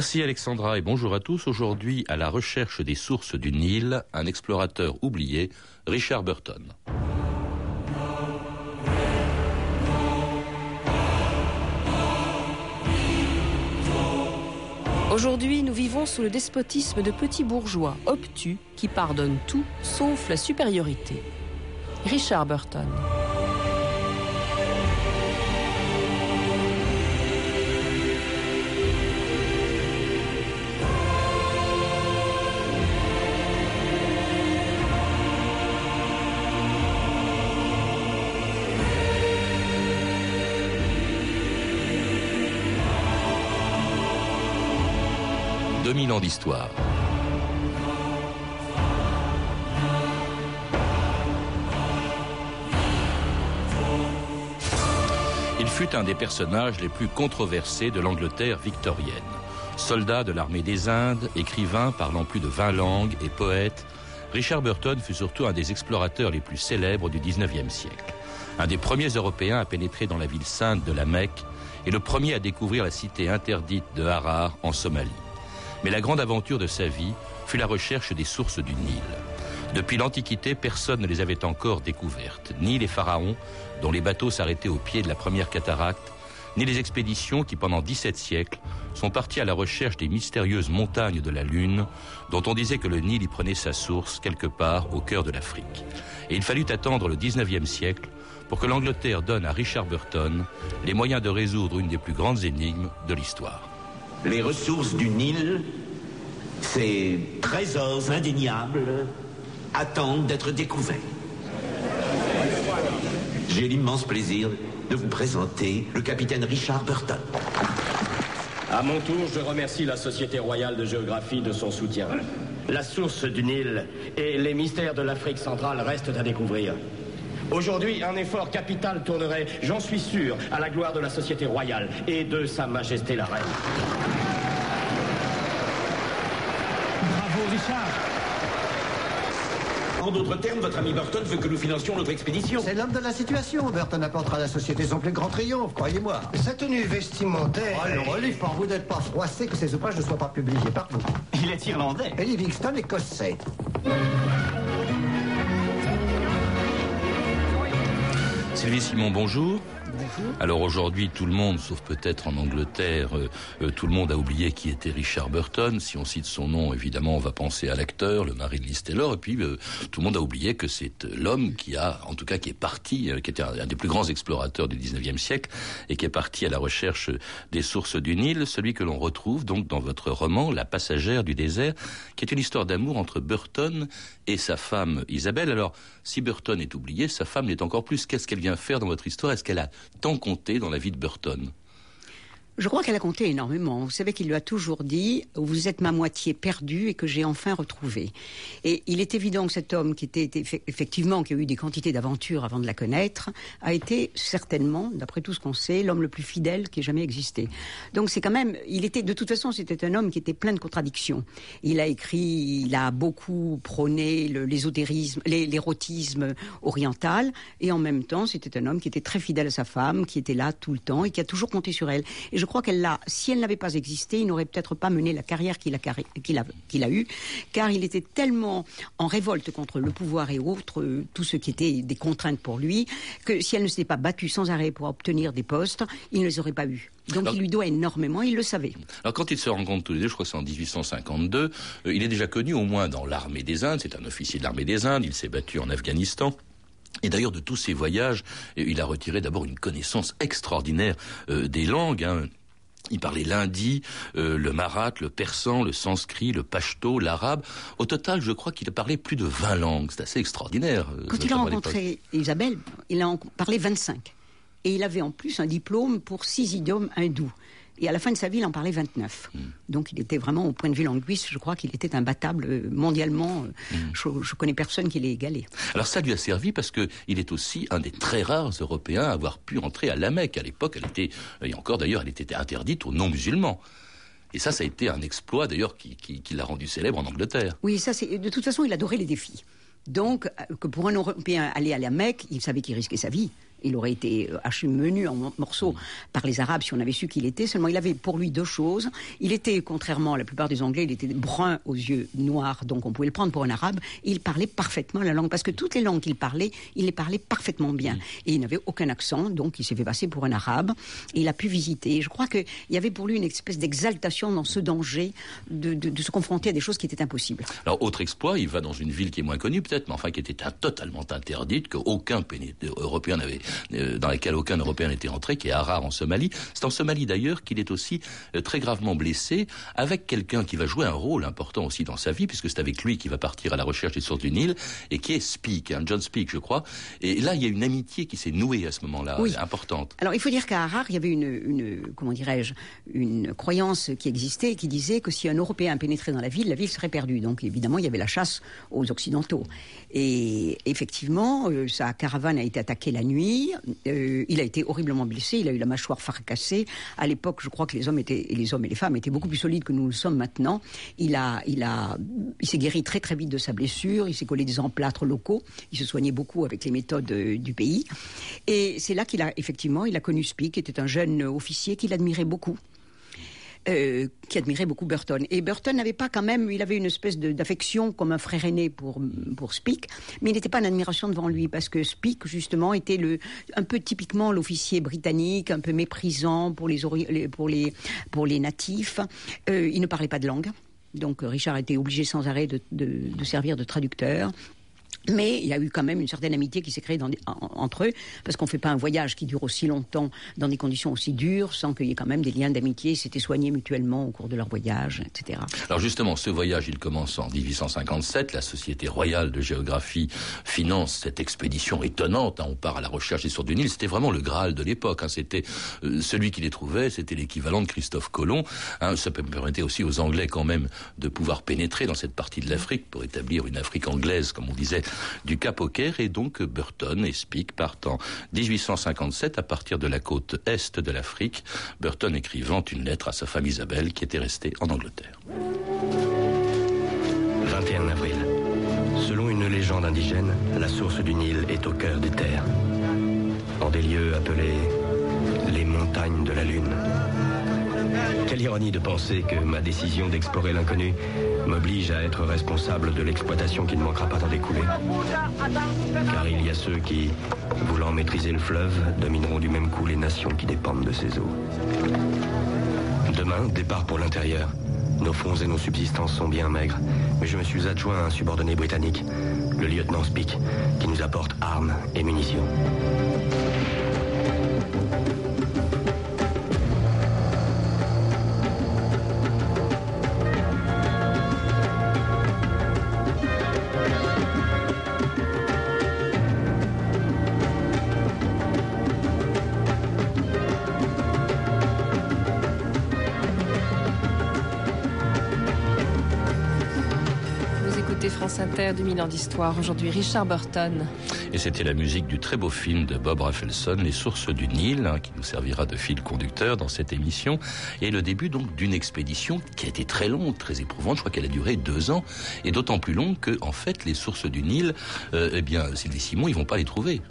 Merci Alexandra et bonjour à tous. Aujourd'hui, à la recherche des sources du Nil, un explorateur oublié, Richard Burton. Aujourd'hui, nous vivons sous le despotisme de petits bourgeois obtus qui pardonnent tout sauf la supériorité. Richard Burton. 2000 ans d'histoire. Il fut un des personnages les plus controversés de l'Angleterre victorienne. Soldat de l'armée des Indes, écrivain parlant plus de 20 langues et poète, Richard Burton fut surtout un des explorateurs les plus célèbres du XIXe siècle. Un des premiers Européens à pénétrer dans la ville sainte de la Mecque et le premier à découvrir la cité interdite de Harar en Somalie. Mais la grande aventure de sa vie fut la recherche des sources du Nil. Depuis l'Antiquité, personne ne les avait encore découvertes, ni les pharaons, dont les bateaux s'arrêtaient au pied de la première cataracte, ni les expéditions qui, pendant 17 siècles, sont parties à la recherche des mystérieuses montagnes de la Lune, dont on disait que le Nil y prenait sa source quelque part au cœur de l'Afrique. Et il fallut attendre le 19e siècle pour que l'Angleterre donne à Richard Burton les moyens de résoudre une des plus grandes énigmes de l'histoire les ressources du Nil, ces trésors indéniables, attendent d'être découverts. J'ai l'immense plaisir de vous présenter le capitaine Richard Burton. À mon tour, je remercie la Société royale de géographie de son soutien. La source du Nil et les mystères de l'Afrique centrale restent à découvrir. Aujourd'hui, un effort capital tournerait, j'en suis sûr, à la gloire de la Société royale et de Sa Majesté la Reine. Bravo, Richard. En d'autres termes, votre ami Burton veut que nous financions notre expédition. C'est l'homme de la situation. Burton apportera à la société son plus grand triomphe, croyez-moi. Sa tenue vestimentaire. Oh, le relief pour vous d'être pas froissé que ces ouvrages ne soient pas publiés par vous. Il est irlandais. Et Livingston écossais. Sylvie Simon, bonjour. Alors aujourd'hui, tout le monde, sauf peut-être en Angleterre, euh, euh, tout le monde a oublié qui était Richard Burton. Si on cite son nom, évidemment, on va penser à l'acteur, le mari de Liz Taylor. Et puis, euh, tout le monde a oublié que c'est l'homme qui a, en tout cas, qui est parti, qui était un, des plus grands explorateurs du 19e siècle et qui est parti à la recherche des sources du Nil, celui que l'on retrouve donc dans votre roman, La passagère du désert, qui est une histoire d'amour entre Burton et sa femme Isabelle. Alors, si Burton est oublié, sa femme l'est encore plus. Qu'est-ce qu'elle vient faire dans votre histoire? Est-ce qu'elle a tant compté dans la vie de Burton je crois qu'elle a compté énormément. Vous savez qu'il lui a toujours dit Vous êtes ma moitié perdue et que j'ai enfin retrouvé. Et il est évident que cet homme, qui a eu des quantités d'aventures avant de la connaître, a été certainement, d'après tout ce qu'on sait, l'homme le plus fidèle qui ait jamais existé. Donc c'est quand même. Il était, de toute façon, c'était un homme qui était plein de contradictions. Il a écrit, il a beaucoup prôné l'érotisme oriental, et en même temps, c'était un homme qui était très fidèle à sa femme, qui était là tout le temps et qui a toujours compté sur elle. Je crois qu'elle l'a, si elle n'avait pas existé, il n'aurait peut-être pas mené la carrière qu'il a, qu'il a, qu'il a eue, car il était tellement en révolte contre le pouvoir et autres, euh, tout ce qui était des contraintes pour lui, que si elle ne s'était pas battue sans arrêt pour obtenir des postes, il ne les aurait pas eus. Donc il lui doit énormément, il le savait. Alors quand ils se rencontrent tous les deux, je crois que c'est en 1852, euh, il est déjà connu au moins dans l'armée des Indes, c'est un officier de l'armée des Indes, il s'est battu en Afghanistan. Et d'ailleurs, de tous ses voyages, euh, il a retiré d'abord une connaissance extraordinaire des langues. Hein. Il parlait l'hindi, euh, le marathe, le persan, le sanskrit, le pashto, l'arabe. Au total, je crois qu'il a parlé plus de 20 langues. C'est assez extraordinaire. Euh, Quand il a rencontré Isabelle, il a en parlé 25. Et il avait en plus un diplôme pour six idiomes hindous. Et à la fin de sa vie, il en parlait 29. Hmm. Donc il était vraiment, au point de vue linguiste, je crois qu'il était imbattable euh, mondialement. Hmm. Je, ne connais personne qui l'ait égalé. Alors ça lui a servi parce que il est aussi un des très rares Européens à avoir pu entrer à la Mecque. À l'époque, elle était, et encore d'ailleurs, elle était interdite aux non-musulmans. Et ça, ça a été un exploit d'ailleurs qui, qui l'a rendu célèbre en Angleterre. Oui, ça c'est. De toute façon, il adorait les défis. Donc, euh, que pour un Européen aller à la Mecque, il savait qu'il risquait sa vie. Il aurait été haché menu en morceaux par les Arabes si on avait su qui il était. Seulement, il avait pour lui deux choses. Il était, contrairement à la plupart des Anglais, il était brun aux yeux noirs, donc on pouvait le prendre pour un Arabe. Il parlait parfaitement la langue, parce que toutes les langues qu'il parlait, il les parlait parfaitement bien. Et il n'avait aucun accent, donc il s'est fait passer pour un Arabe. Et il a pu visiter. je crois qu'il y avait pour lui une espèce d'exaltation dans ce danger de, de, se confronter à des choses qui étaient impossibles. Alors, autre exploit, il va dans une ville qui est moins connue peut-être, mais enfin qui était totalement interdite, qu'aucun Européen n'avait, euh, dans laquelle aucun Européen n'était entré, qui est Harar en Somalie. C'est en Somalie d'ailleurs qu'il est aussi euh, très gravement blessé, avec quelqu'un qui va jouer un rôle important aussi dans sa vie, puisque c'est avec lui qu'il va partir à la recherche des sources du Nil, et qui est Speak, hein, John Speak, je crois. Et là, il y a une amitié qui s'est nouée à ce moment-là, importante. Alors, il faut dire qu'à Harar, il y avait une, une comment dirais-je, une croyance qui existait, qui disait que si un Européen pénétrait dans la ville, la ville serait perdue. Donc, évidemment, il y avait la chasse aux Occidentaux. Et effectivement, euh, sa caravane a été attaquée la nuit. Euh, il a été horriblement blessé. Il a eu la mâchoire fracassée. À l'époque, je crois que les hommes étaient, et les hommes et les femmes étaient beaucoup plus solides que nous le sommes maintenant. Il a, il a, il s'est guéri très très vite de sa blessure. Il s'est collé des emplâtres locaux. Il se soignait beaucoup avec les méthodes euh, du pays. Et c'est là qu'il a effectivement, il a connu Spee, qui était un jeune officier qu'il admirait beaucoup. Euh, qui admirait beaucoup Burton. Et Burton n'avait pas quand même, il avait une espèce d'affection comme un frère aîné pour, pour Speak, mais il n'était pas en admiration devant lui, parce que Speak, justement, était le, un peu typiquement l'officier britannique, un peu méprisant pour les, pour les, pour les natifs. Euh, il ne parlait pas de langue. Donc Richard était obligé sans arrêt de, de servir de traducteur. Mais il y a eu quand même une certaine amitié qui s'est créée entre eux, parce qu'on ne fait pas un voyage qui dure aussi longtemps dans des conditions aussi dures, sans qu'il y ait quand même des liens d'amitié, ils s'étaient soignés mutuellement au cours de leur voyage, etc. Alors justement, ce voyage, il commence en 1857, la Société royale de géographie finance cette expédition étonnante, hein. on part à la recherche des sources du Nil, c'était vraiment le Graal de l'époque, hein. c'était euh, celui qui les trouvait, c'était l'équivalent de Christophe Colomb, hein. ça permettait aussi aux Anglais quand même de pouvoir pénétrer dans cette partie de l'Afrique pour établir une Afrique anglaise, comme on disait du Cap au Caire et donc Burton et Speke partent en 1857 à partir de la côte est de l'Afrique, Burton écrivant une lettre à sa femme Isabelle qui était restée en Angleterre. 21 avril. Selon une légende indigène, la source du Nil est au cœur des terres, en des lieux appelés les montagnes de la Lune. Quelle ironie de penser que ma décision d'explorer l'inconnu m'oblige à être responsable de l'exploitation qui ne manquera pas d'en découler. Car il y a ceux qui, voulant maîtriser le fleuve, domineront du même coup les nations qui dépendent de ses eaux. Demain, départ pour l'intérieur. Nos fonds et nos subsistances sont bien maigres, mais je me suis adjoint à un subordonné britannique, le lieutenant Speak, qui nous apporte armes et munitions. Inter Milan d'Histoire. Aujourd'hui, Richard Burton. Et c'était la musique du très beau film de Bob Rafelson, Les sources du Nil, hein, qui nous servira de fil conducteur dans cette émission. Et le début donc d'une expédition qui a été très longue, très éprouvante. Je crois qu'elle a duré deux ans. Et d'autant plus longue que, en fait, les sources du Nil, euh, eh bien, Sylvie Simon, ils vont pas les trouver.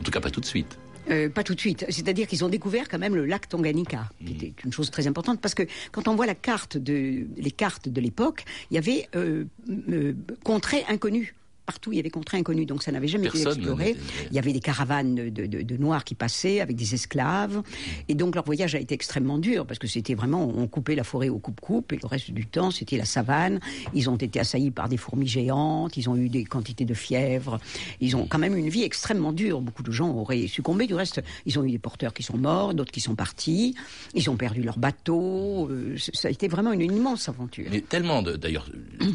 En tout cas, pas tout de suite. Euh, pas tout de suite. C'est-à-dire qu'ils ont découvert quand même le lac Tanganyika, qui mm. était une chose très importante, parce que quand on voit la carte de, les cartes de l'époque, il y avait euh, euh, contrées inconnues partout il y avait contrées inconnues, donc ça n'avait jamais été exploré. Il y avait des caravanes de, Noirs qui passaient avec des esclaves, et donc leur voyage a été extrêmement dur, parce que c'était vraiment, on coupait la forêt au coupe-coupe, et le reste du temps, c'était la savane. Ils ont été assaillis par des fourmis géantes, ils ont eu des quantités de fièvre, ils ont quand même une vie extrêmement dure. Beaucoup de gens auraient succombé, du reste, ils ont eu des porteurs qui sont morts, d'autres qui sont partis, ils ont perdu leur bateau, euh, ça a été vraiment une, immense aventure. Mais tellement, d'ailleurs,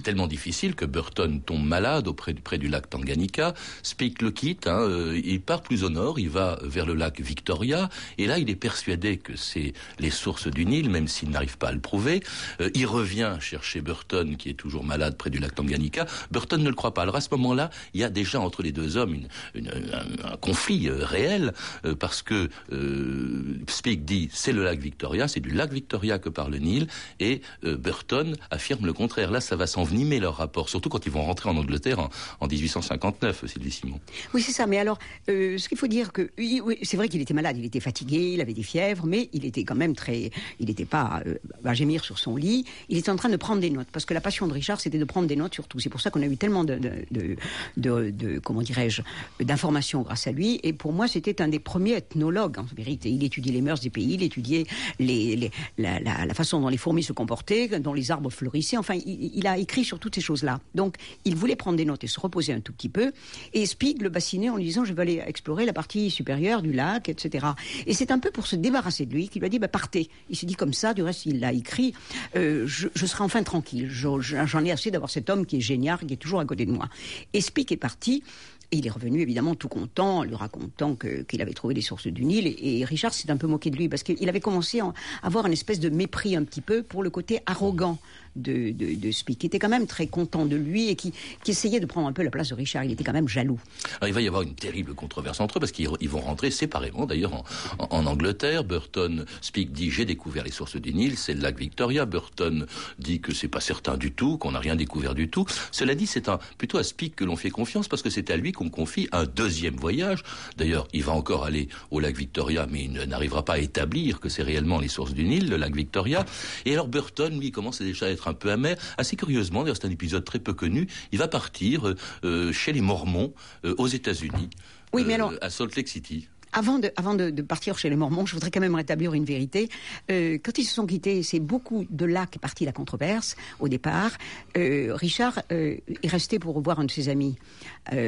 tellement difficile que Burton tombe malade auprès près du lac Tanganyika. Speke le quitte, hein, euh, il part plus au nord, il va vers le lac Victoria, et là il est persuadé que c'est les sources du Nil, même s'il n'arrive pas à le prouver. Euh, il revient chercher Burton, qui est toujours malade près du lac Tanganyika. Burton ne le croit pas. Alors à ce moment-là, il y a déjà entre les deux hommes un, conflit euh, réel, parce que Speke dit c'est le lac Victoria, c'est du lac Victoria que parle le Nil, et Burton affirme le contraire. Là, ça va s'envenimer leur rapport, surtout quand ils vont rentrer en Angleterre 1859, Sylvie Simon. Oui, c'est ça. Mais alors, euh, ce qu'il faut dire que oui, c'est vrai qu'il était malade, il était fatigué, il avait des fièvres, mais il était quand même très, il n'était pas euh, à gémir sur son lit. Il était en train de prendre des notes parce que la passion de Richard, c'était de prendre des notes surtout. C'est pour ça qu'on a eu tellement de, de, de, comment dirais-je, d'informations grâce à lui. Et pour moi, c'était un des premiers ethnologues en vérité. Il étudiait les mœurs des pays, il étudiait la, façon dont les fourmis se comportaient, dont les arbres fleurissaient. Enfin, il, il a écrit sur toutes ces choses-là. Donc, il voulait prendre des notes et se reposer un tout petit peu. Et Spig le bassinait en lui disant je vais aller explorer la partie supérieure du lac, etc. Et c'est un peu pour se débarrasser de lui qu'il lui a dit bah, partez. Il s'est dit comme ça, du reste il l'a écrit, euh, je, serai enfin tranquille. J'en ai assez d'avoir cet homme qui est génial, qui est toujours à côté de moi. Et Spig est parti. Il est revenu évidemment tout content, lui racontant qu'il avait trouvé les sources du Nil. Et Richard s'est un peu moqué de lui parce qu'il avait commencé à avoir une espèce de mépris un petit peu pour le côté arrogant de, de, de qui était quand même très content de lui et qui, qui, essayait de prendre un peu la place de Richard. Il était quand même jaloux. Alors, il va y avoir une terrible controverse entre eux parce qu'ils vont rentrer séparément d'ailleurs en, Angleterre. Burton, Spic dit j'ai découvert les sources du Nil, c'est le lac Victoria. Burton dit que c'est pas certain du tout, qu'on n'a rien découvert du tout. Cela dit, c'est plutôt à Spic que l'on fait confiance parce que c'est à lui qu'on confie un deuxième voyage. D'ailleurs, il va encore aller au lac Victoria, mais il n'arrivera pas à établir que c'est réellement les sources du Nil, le lac Victoria. Et alors Burton, lui, commence déjà à être un peu amer. Assez curieusement, d'ailleurs c'est un épisode très peu connu, il va partir euh, chez les Mormons euh, aux États-Unis, oui, mais alors... à Salt Lake City. Avant, de, avant de, de, partir chez les Mormons, je voudrais quand même rétablir une vérité. Euh, quand ils se sont quittés, c'est beaucoup de là qu'est partie la controverse au départ. Euh, Richard euh, est resté pour revoir un de ses amis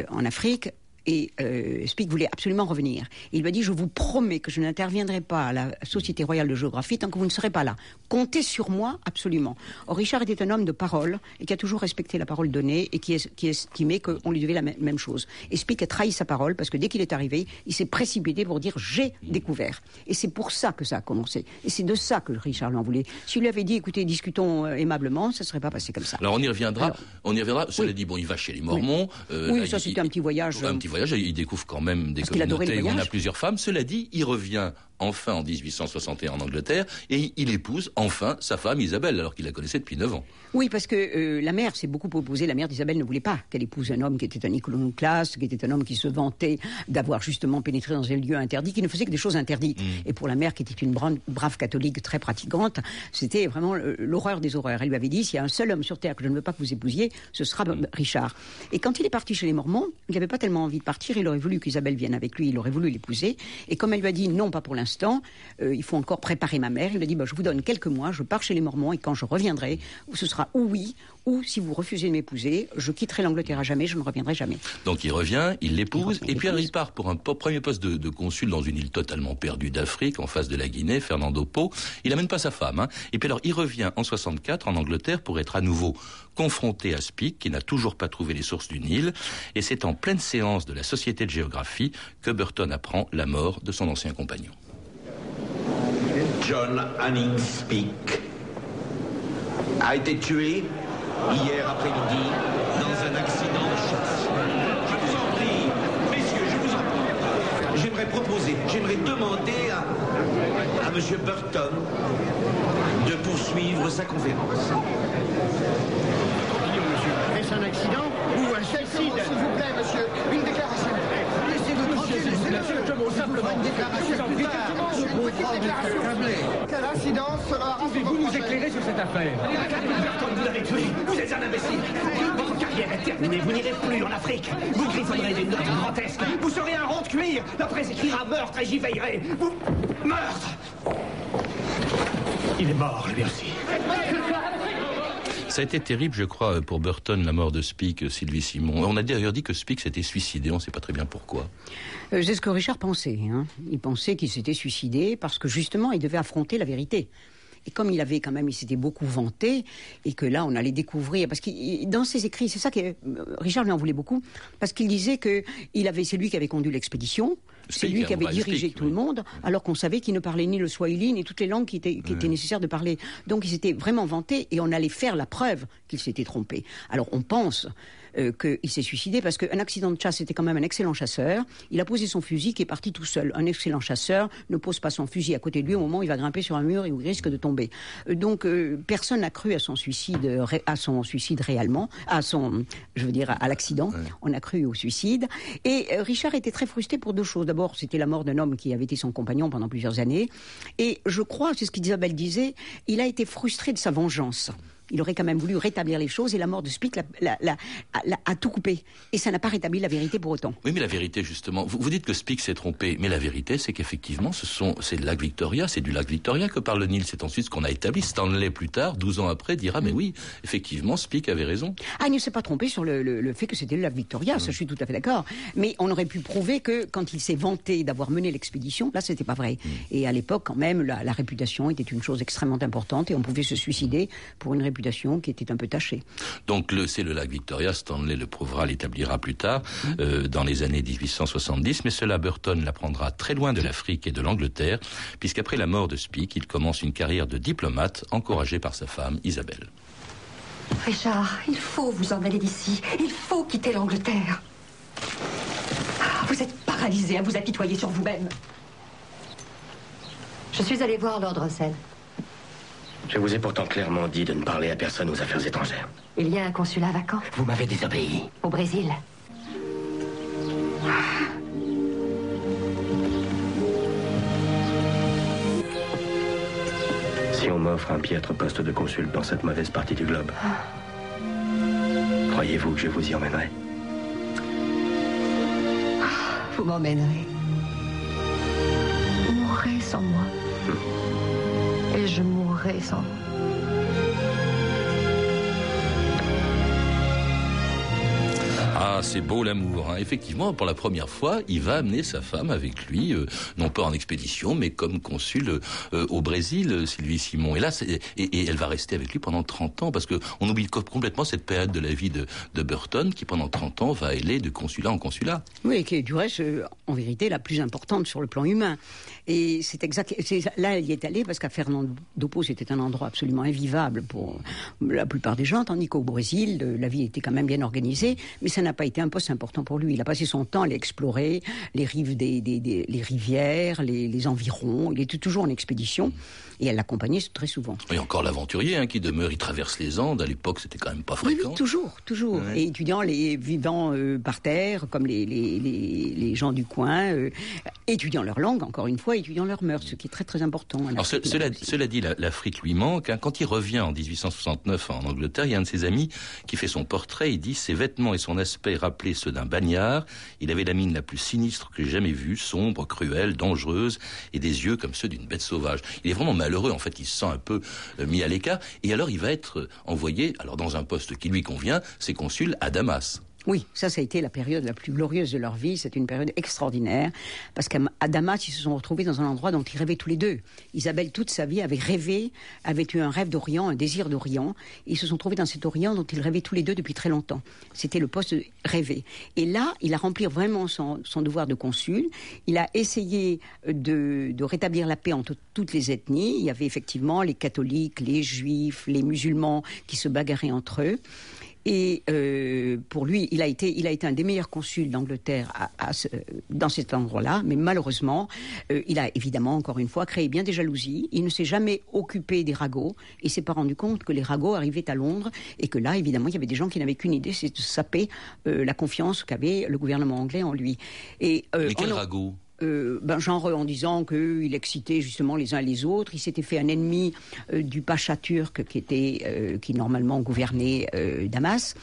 en Afrique. Et euh, Spic voulait absolument revenir. Il lui a dit Je vous promets que je n'interviendrai pas à la Société royale de géographie tant que vous ne serez pas là. Comptez sur moi absolument. Or, Richard était un homme de parole et qui a toujours respecté la parole donnée et qui, est, qui estimait qu'on lui devait la même chose. Et Spic a trahi sa parole parce que dès qu'il est arrivé, il s'est précipité pour dire J'ai découvert. Et c'est pour ça que ça a commencé. Et c'est de ça que Richard lui en voulait. S'il lui avait dit Écoutez, discutons euh, aimablement, ça ne serait pas passé comme ça. Alors, on y reviendra. Alors, on y reviendra. Cela oui. dit, bon, il va chez les Mormons. Oui, euh, oui là, ça c'était un petit voyage. Un petit voyage, il découvre quand même des Parce communautés où on a plusieurs femmes. Cela dit, il revient enfin en 1861 en Angleterre et il épouse enfin sa femme Isabelle alors qu'il la connaissait depuis 9 ans. Oui, parce que euh, la mère s'est beaucoup opposée. La mère d'Isabelle ne voulait pas qu'elle épouse un homme qui était un iconoclaste, qui était un homme qui se vantait d'avoir justement pénétré dans un lieu interdit, qui ne faisait que des choses interdites. Mmh. Et pour la mère qui était une brave, brave catholique très pratiquante, c'était vraiment l'horreur des horreurs. Elle lui avait dit s'il y a un seul homme sur terre que je ne veux pas que vous épousiez, ce sera mmh. Richard. Et quand il est parti chez les Mormons, il n'avait pas tellement envie de partir. Il aurait voulu qu'Isabelle vienne avec lui. Il aurait voulu l'épouser. Et comme elle lui a dit non, pas pour l'instant, euh, il faut encore préparer ma mère. Il a dit bah, je vous donne quelques mois, je pars chez les Mormons et quand je reviendrai, ce sera ou oui ou si vous refusez de m'épouser, je quitterai l'Angleterre à jamais, je ne reviendrai jamais. Donc il revient, il l'épouse, et puis alors, il part pour un premier poste de, de, consul dans une île totalement perdue d'Afrique, en face de la Guinée, Fernando Po. Il n'amène pas sa femme. Hein. Et puis alors il revient en 64 en Angleterre pour être à nouveau confronté à Speke, qui n'a toujours pas trouvé les sources du Nil. Et c'est en pleine séance de la Société de géographie que Burton apprend la mort de son ancien compagnon. John Hanning Speke a été tué hier après-midi dans un accident de chasse. Je vous en prie, messieurs, je vous en prie. J'aimerais proposer, j'aimerais demander à, à M. Burton de poursuivre sa conférence. Est-ce un accident ou un suicide S'il vous plaît, monsieur, laissez-le simplement une déclaration plus tard. Quel incident sera Pouvez-vous nous éclairer sur cette affaire vous l'avez tué. Vous êtes un imbécile. Votre carrière est terminée. Vous n'irez plus en Afrique. Vous griffonnerez des notes grotesques. Vous serez un rond de cuir. La presse écrira meurtre et j'y veillerai. Vous... Meurtre Il est mort, lui aussi. Ça a été terrible, je crois, pour Burton, la mort de Speke, Sylvie Simon. On a d'ailleurs dit que Speke s'était suicidé, on ne sait pas très bien pourquoi. Euh, C'est ce que Richard pensait. Hein. Il pensait qu'il s'était suicidé parce que justement, il devait affronter la vérité. Et comme il avait quand même, il s'était beaucoup vanté, et que là, on allait découvrir, parce que dans ses écrits, c'est ça que Richard lui en voulait beaucoup, parce qu'il disait que avait, c'est lui qui avait conduit l'expédition. C'est lui qui avait dirigé tout le monde, alors qu'on savait qu'il ne parlait ni le swahili ni toutes les langues qui étaient, qui étaient nécessaires de parler. Donc il s'était vraiment vanté et on allait faire la preuve qu'il s'était trompé. Alors on pense euh, qu'il s'est suicidé parce qu'un accident de chasse, c'était quand même un excellent chasseur. Il a posé son fusil qui est parti tout seul. Un excellent chasseur ne pose pas son fusil à côté de lui au moment où il va grimper sur un mur et où il risque de tomber. Euh, donc euh, personne n'a cru à son suicide, à son suicide réellement, à son, je veux dire, à, l'accident. On a cru au suicide. Et Richard était très frustré pour deux choses. D'abord, c'était la mort d'un homme qui avait été son compagnon pendant plusieurs années. Et je crois, c'est ce qu'Isabelle disait, il a été frustré de sa vengeance il aurait quand même voulu rétablir les choses et la mort de Spic a tout coupé. Et ça n'a pas rétabli la vérité pour autant. Oui, mais la vérité, justement, vous, dites que Spic s'est trompé, mais la vérité, c'est qu'effectivement, ce sont, c'est le lac Victoria, c'est du lac Victoria que parle le Nil. C'est ensuite ce qu'on a établi. Stanley, plus tard, 12 ans après, dira, mais oui, effectivement, Spic avait raison. Ah, il ne s'est pas trompé sur le, fait que c'était le lac Victoria, ça, je suis tout à fait d'accord. Mais on aurait pu prouver que quand il s'est vanté d'avoir mené l'expédition, là, c'était pas vrai. Mm. Et à l'époque, quand même, la, la réputation était une chose extrêmement importante et on pouvait se suicider pour une réputation qui était un peu tachée. Donc c'est le lac Victoria, Stanley le prouvera, l'établira plus tard, euh, dans les années 1870, mais cela Burton l'apprendra très loin de l'Afrique et de l'Angleterre, puisqu'après la mort de Speke, il commence une carrière de diplomate, encouragé par sa femme Isabelle. Richard, il faut vous en aller d'ici. Il faut quitter l'Angleterre. Vous êtes paralysé à vous apitoyer sur vous-même. Je suis allé voir Lord Russell. Je vous ai pourtant clairement dit de ne parler à personne aux affaires étrangères. Il y a un consulat vacant Vous m'avez désobéi. Au Brésil Si on m'offre un piètre poste de consul dans cette mauvaise partie du globe, croyez-vous que je vous y emmènerai? Vous m'emmènerez. Vous mourrez sans moi. Et je mourrai sans Ah, c'est beau l'amour. Hein. Effectivement, pour la première fois, il va amener sa femme avec lui, euh, non pas en expédition, mais comme consul euh, au Brésil, Sylvie Simon. Et là, et, elle va rester avec lui pendant 30 ans, parce que on oublie complètement cette période de la vie de, de Burton, qui pendant 30 ans va aller de consulat en consulat. Oui, qui est du reste, euh, en vérité, la plus importante sur le plan humain. Et c'est exact. Là, elle y est allée parce qu'à Fernandopoulos, c'était un endroit absolument invivable pour la plupart des gens, tandis qu'au Brésil, la vie était quand même bien organisée, mais ça n'a pas été un poste important pour lui. Il a passé son temps à explorer les rives des, les rivières, les, les, environs. Il était toujours en expédition et elle l'accompagnait très souvent. Et encore l'aventurier hein, qui demeure, il traverse les Andes. À l'époque, c'était quand même pas fréquent. Oui, toujours, toujours. Et étudiant les vivants euh, par terre, comme les, les, les, gens du coin, euh, étudiant leur langue, encore une fois, étudiant leur mœurs, ce qui est très très important. Alors, cela, cela, dit, l'Afrique lui manque. Hein. Quand il revient en 1869 en Angleterre, il y a un de ses amis qui fait son portrait. Il dit ses vêtements et son aspect rappelaient ceux d'un bagnard. Il avait la mine la plus sinistre que j'ai jamais vue, sombre, cruelle, dangereuse, et des yeux comme ceux d'une bête sauvage. Il est vraiment mal en fait, il se sent un peu euh, mis à l'écart. Et alors, il va être envoyé, alors dans un poste qui lui convient, c'est consul à Damas. Oui, ça, ça a été la période la plus glorieuse de leur vie. C'est une période extraordinaire. Parce qu'à Damas, ils se sont retrouvés dans un endroit dont ils rêvaient tous les deux. Isabelle, toute sa vie, avait rêvé, avait eu un rêve d'Orient, un désir d'Orient. Ils se sont trouvés dans cet Orient dont ils rêvaient tous les deux depuis très longtemps. C'était le poste rêvé. Et là, il a rempli vraiment son, devoir de consul. Il a essayé de, de rétablir la paix entre toutes les ethnies. Il y avait effectivement les catholiques, les juifs, les musulmans qui se bagarraient entre eux. Et euh, pour lui, il a été, il a été un des meilleurs consuls d'Angleterre à, dans cet endroit-là. Mais malheureusement, euh, il a évidemment, encore une fois, créé bien des jalousies. Il ne s'est jamais occupé des ragots. Il s'est pas rendu compte que les ragots arrivaient à Londres et que là, évidemment, il y avait des gens qui n'avaient qu'une idée, c'est de saper euh, la confiance qu'avait le gouvernement anglais en lui. Et, euh, Mais quels ragots euh, ben, genre en disant qu'il excitait justement les uns les autres. Il s'était fait un ennemi euh, du pacha turc qui était euh, qui normalement gouvernait Damas.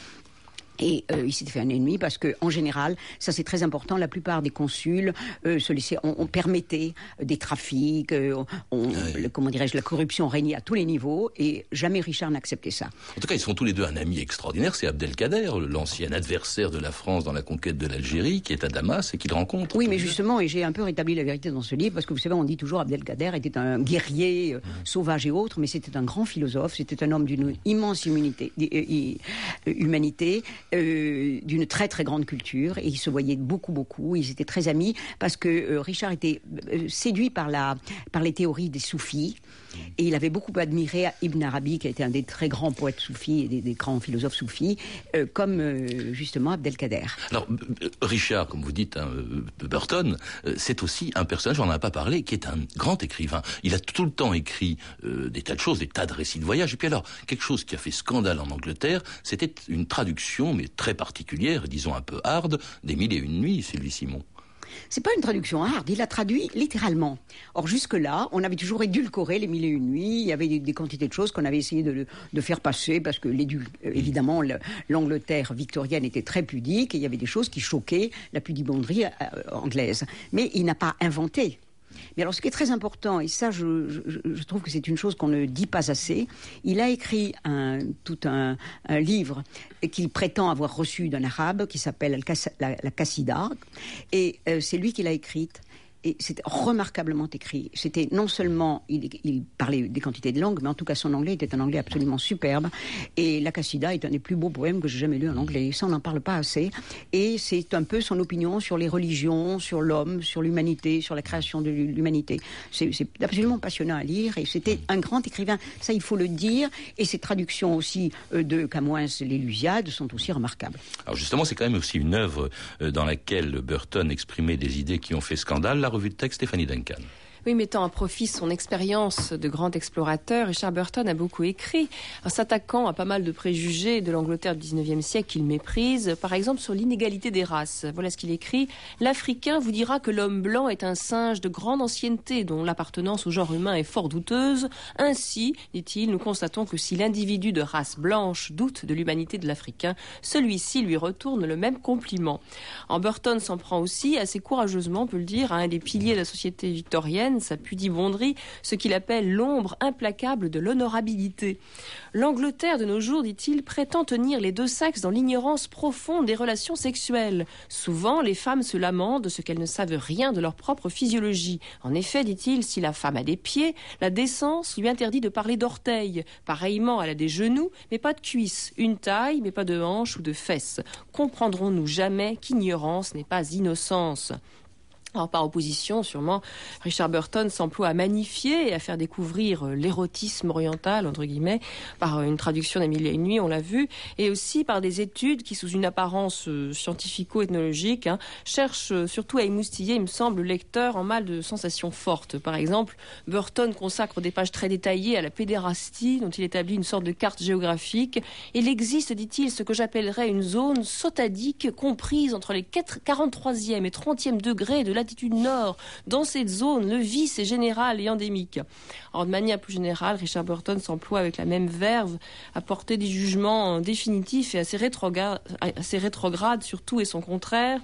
Et euh, il s'est fait un ennemi parce que, en général, ça c'est très important. La plupart des consuls euh, se laissaient, on, permettait des trafics, euh, on, comment dirais-je, la corruption régnait à tous les niveaux, et jamais Richard n'acceptait ça. En tout cas, ils sont tous les deux un ami extraordinaire. C'est Abdelkader, l'ancien adversaire de la France dans la conquête de l'Algérie, qui est à Damas et qu'il rencontre. Oui, mais justement, et j'ai un peu rétabli la vérité dans ce livre parce que vous savez, on dit toujours Abdelkader était un guerrier mmh. sauvage et autre, mais c'était un grand philosophe, c'était un homme d'une immense humanité euh, d'une très très grande culture et ils se voyaient beaucoup beaucoup. Ils étaient très amis parce que euh, Richard était euh, séduit par la par les théories des soufis et il avait beaucoup admiré Ibn Arabi qui a été un des très grands poètes soufis et des, grands philosophes soufis comme justement Abdelkader. Alors Richard, comme vous dites, hein, Burton, c'est aussi un personnage, on n'en a pas parlé, qui est un grand écrivain. Il a tout le temps écrit des tas de choses, des tas de récits de voyage. Et puis alors, quelque chose qui a fait scandale en Angleterre, c'était une traduction, mais très particulière, disons un peu hard, des Mille et une nuits, Sylvie Simon. C'est pas une traduction hard, il a traduit littéralement. Or jusque-là, on avait toujours édulcoré les mille et une nuits, il y avait des, des quantités de choses qu'on avait essayé de, de, faire passer parce que euh, évidemment le- l'Angleterre victorienne était très pudique et il y avait des choses qui choquaient la pudibonderie euh, anglaise. Mais il n'a pas inventé. Mais alors, ce qui est très important, et ça, je, trouve que c'est une chose qu'on ne dit pas assez, il a écrit tout un, livre qu'il prétend avoir reçu d'un arabe qui s'appelle la, la et euh, c'est lui qui l'a écrite. Et c'était remarquablement écrit. C'était non seulement, il, parlait des quantités de langues, mais en tout cas son anglais était un anglais absolument superbe. Et La Cassida est un des plus beaux poèmes que j'ai jamais lu en anglais. Ça, on n'en parle pas assez. Et c'est un peu son opinion sur les religions, sur l'homme, sur l'humanité, sur la création de l'humanité. C'est absolument passionnant à lire. Et c'était un grand écrivain. Ça, il faut le dire. Et ses traductions aussi euh, de Camoins, l'Élusiade, sont aussi remarquables. Alors justement, c'est quand même aussi une œuvre euh, dans laquelle Burton exprimait des idées qui ont fait scandale. La revue de texte Stéphanie Duncan. Oui, mettant à profit son expérience de grand explorateur, Richard Burton a beaucoup écrit, en s'attaquant à pas mal de préjugés de l'Angleterre du 19e siècle qu'il méprise, par exemple sur l'inégalité des races. Voilà ce qu'il écrit. L'Africain vous dira que l'homme blanc est un singe de grande ancienneté dont l'appartenance au genre humain est fort douteuse. Ainsi, dit-il, nous constatons que si l'individu de race blanche doute de l'humanité de l'Africain, celui-ci lui retourne le même compliment. En Burton s'en prend aussi assez courageusement, on peut le dire, à un des piliers de la société victorienne, sa pudibonderie, ce qu'il appelle l'ombre implacable de l'honorabilité. L'Angleterre de nos jours, dit-il, prétend tenir les deux sexes dans l'ignorance profonde des relations sexuelles. Souvent, les femmes se lamentent de ce qu'elles ne savent rien de leur propre physiologie. En effet, dit-il, si la femme a des pieds, la décence lui interdit de parler d'orteils. Pareillement, elle a des genoux, mais pas de cuisses, une taille, mais pas de hanches ou de fesses. Comprendrons-nous jamais qu'ignorance n'est pas innocence? Alors, par opposition, sûrement, Richard Burton s'emploie à magnifier et à faire découvrir euh, l'érotisme oriental, entre guillemets, par euh, une traduction des et une nuits, on l'a vu, et aussi par des études qui, sous une apparence euh, scientifico-ethnologique, hein, cherchent surtout à émoustiller, il me semble, le lecteur en mal de sensations fortes. Par exemple, Burton consacre des pages très détaillées à la pédérastie, dont il établit une sorte de carte géographique. Il existe, dit-il, ce que j'appellerais une zone sotadique comprise entre les 4 43e et 30e degrés de latitude nord. Dans cette zone, le vice est général et endémique. De manière plus générale, Richard Burton s'emploie avec la même verve à porter des jugements définitifs et assez rétrogrades, assez rétrogrades sur tout et son contraire.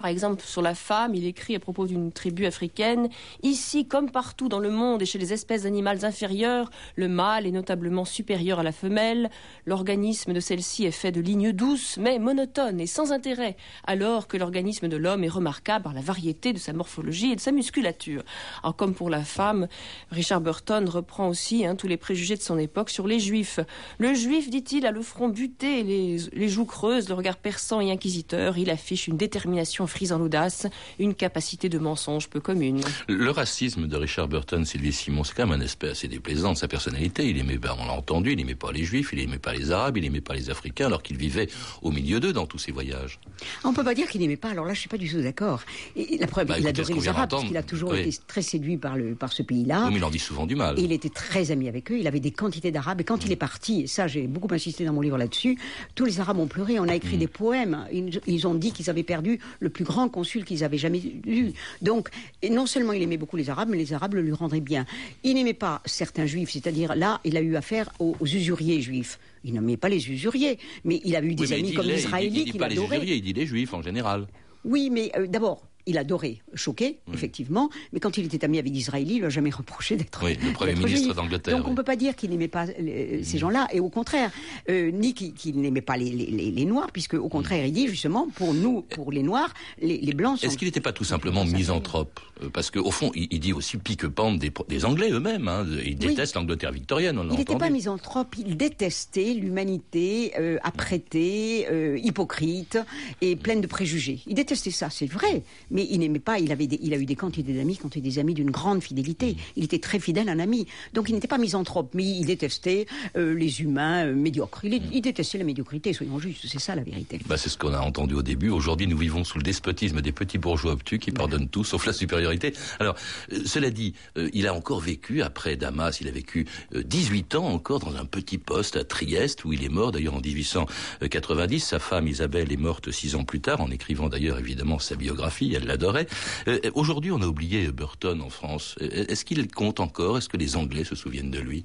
Par exemple, sur la femme, il écrit à propos d'une tribu africaine Ici, comme partout dans le monde et chez les espèces animales inférieures, le mâle est notablement supérieur à la femelle. L'organisme de celle-ci est fait de lignes douces, mais monotones et sans intérêt, alors que l'organisme de l'homme est remarquable par la variété de sa morphologie et de sa musculature. Alors, comme pour la femme, Richard Burton reprend aussi hein, tous les préjugés de son époque sur les juifs. Le juif, dit-il, a le front buté, les, les joues creuses, le regard perçant et inquisiteur. Il affiche une détermination frise en audace, une capacité de mensonge peu commune. Le racisme de Richard Burton, Sylvie Simon, c'est quand même un aspect assez déplaisant de sa personnalité. Il aimait, ben, on l'a entendu, il aimait pas les juifs, il aimait pas les arabes, il aimait pas les africains, alors qu'il vivait au milieu d'eux dans tous ses voyages. On peut pas dire qu'il n'aimait pas. Alors là, je suis pas du tout d'accord. Et la preuve, Bah, il écoutez, adorait les Arabes, parce qu'il a toujours oui. été très séduit par, le, par ce pays-là. Oui, mais il en dit souvent du mal. Et il était très ami avec eux. Il avait des quantités d'Arabes. Et quand il est parti, et ça, j'ai beaucoup insisté dans mon livre là-dessus, tous les Arabes ont pleuré. On a écrit des poèmes. Ils, ils ont dit qu'ils avaient perdu le plus grand consul qu'ils avaient jamais eu. Donc, non seulement il aimait beaucoup les Arabes, mais les Arabes le lui rendraient bien. Il n'aimait pas certains juifs. C'est-à-dire, là, il a eu affaire aux, aux usuriers juifs. Il n'aimait pas les usuriers. Mais il a eu des Oui, amis comme les- les il dit- Israélites il dit qu'il pas les adorait. usuriers, il dit les juifs en général. Oui, mais euh, d'abord, il adorait choquer, effectivement, mais quand il était ami avec Disraeli, il lui a jamais reproché d'être. Oui, le Premier ministre d'Angleterre, Donc on oui. ne peut pas dire qu'il n'aimait pas euh, ces gens-là, et au contraire, euh, ni qu'il n'aimait pas les, les- les- les Noirs, puisque au contraire, il dit justement, pour nous, pour les Noirs, les, Blancs sont. Est-ce qu'il n'était pas tout simplement misanthrope? Euh, Parce qu'au fond, il, il dit aussi pique-pente des, des Anglais eux-mêmes. Hein. Il déteste l'Angleterre victorienne, on l'a Il n'était pas misanthrope, il détestait l'humanité euh, apprêtée, euh, hypocrite et pleine de préjugés. Il détestait ça, c'est vrai, mais il n'aimait pas, il, avait des- il a eu des quantités d'amis, quand des amis d'une grande fidélité. Il était très fidèle à un ami. Donc il n'était pas misanthrope, mais il détestait euh, les humains euh, médiocres. Il, est- il détestait la médiocrité, soyons justes, c'est ça la vérité. Bah, c'est ce qu'on a entendu au début. Aujourd'hui, nous vivons sous le despotisme des petits bourgeois obtus qui pardonnent tout, sauf la supériorité. Alors, euh, cela dit, il a encore vécu, après Damas, il a vécu euh, 18 ans encore dans un petit poste à Trieste, où il est mort d'ailleurs en 1890. Sa femme Isabelle est morte six ans plus tard, en écrivant d'ailleurs évidemment sa biographie, elle l'adorait. Euh, Aujourd'hui, on a oublié Burton en France. Euh, Est-ce qu'il compte encore? Est-ce que les Anglais se souviennent de lui?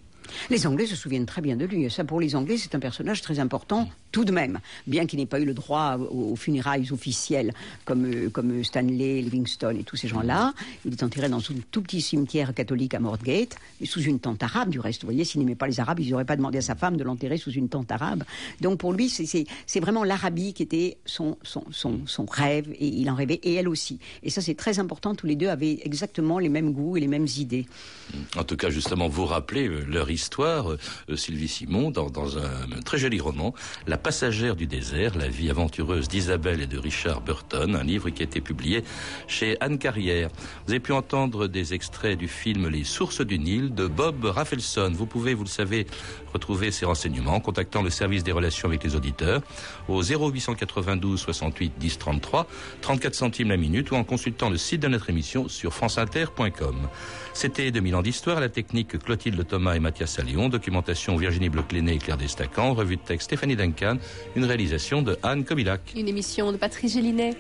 Les Anglais se souviennent très bien de lui. Et ça, pour les Anglais, c'est un personnage très important, tout de même. Bien qu'il n'ait pas eu le droit aux, funérailles officielles, comme, euh, comme Stanley, Livingstone et tous ces gens-là. Il est enterré dans un tout petit cimetière catholique à Mortgate, mais sous une tente arabe, du reste. Vous voyez, s'il n'aimait pas les Arabes, ils n'auraient pas demandé à sa femme de l'enterrer sous une tente arabe. Donc pour lui, c'est vraiment l'Arabie qui était son, son, son, son rêve, et il en rêvait, et elle aussi. Et ça, c'est très important. Tous les deux avaient exactement les mêmes goûts et les mêmes idées. En tout cas, justement, vous rappelez euh, leur histoire, euh, euh, Sylvie Simon, dans, dans un très joli roman, La passagère du désert, la vie aventureuse d'Isabelle et de Richard Burton, un livre qui a été publié chez Anne Carrière. Vous avez pu entendre des extraits du film Les sources du Nil de Bob Rafelson. Vous pouvez, vous le savez, retrouver ces renseignements en contactant le service des relations avec les auditeurs au 0892 68 10 33, 34 centimes la minute ou en consultant le site de notre émission sur franceinter.com. C'était 2000 ans d'histoire, la technique Clotilde Thomas et Mathias Salion, documentation Virginie Bloch-Léné et Claire Destacan, revue de texte Stéphanie Duncan, une réalisation de Anne Kobilac. Une émission de Patrice Gélinet.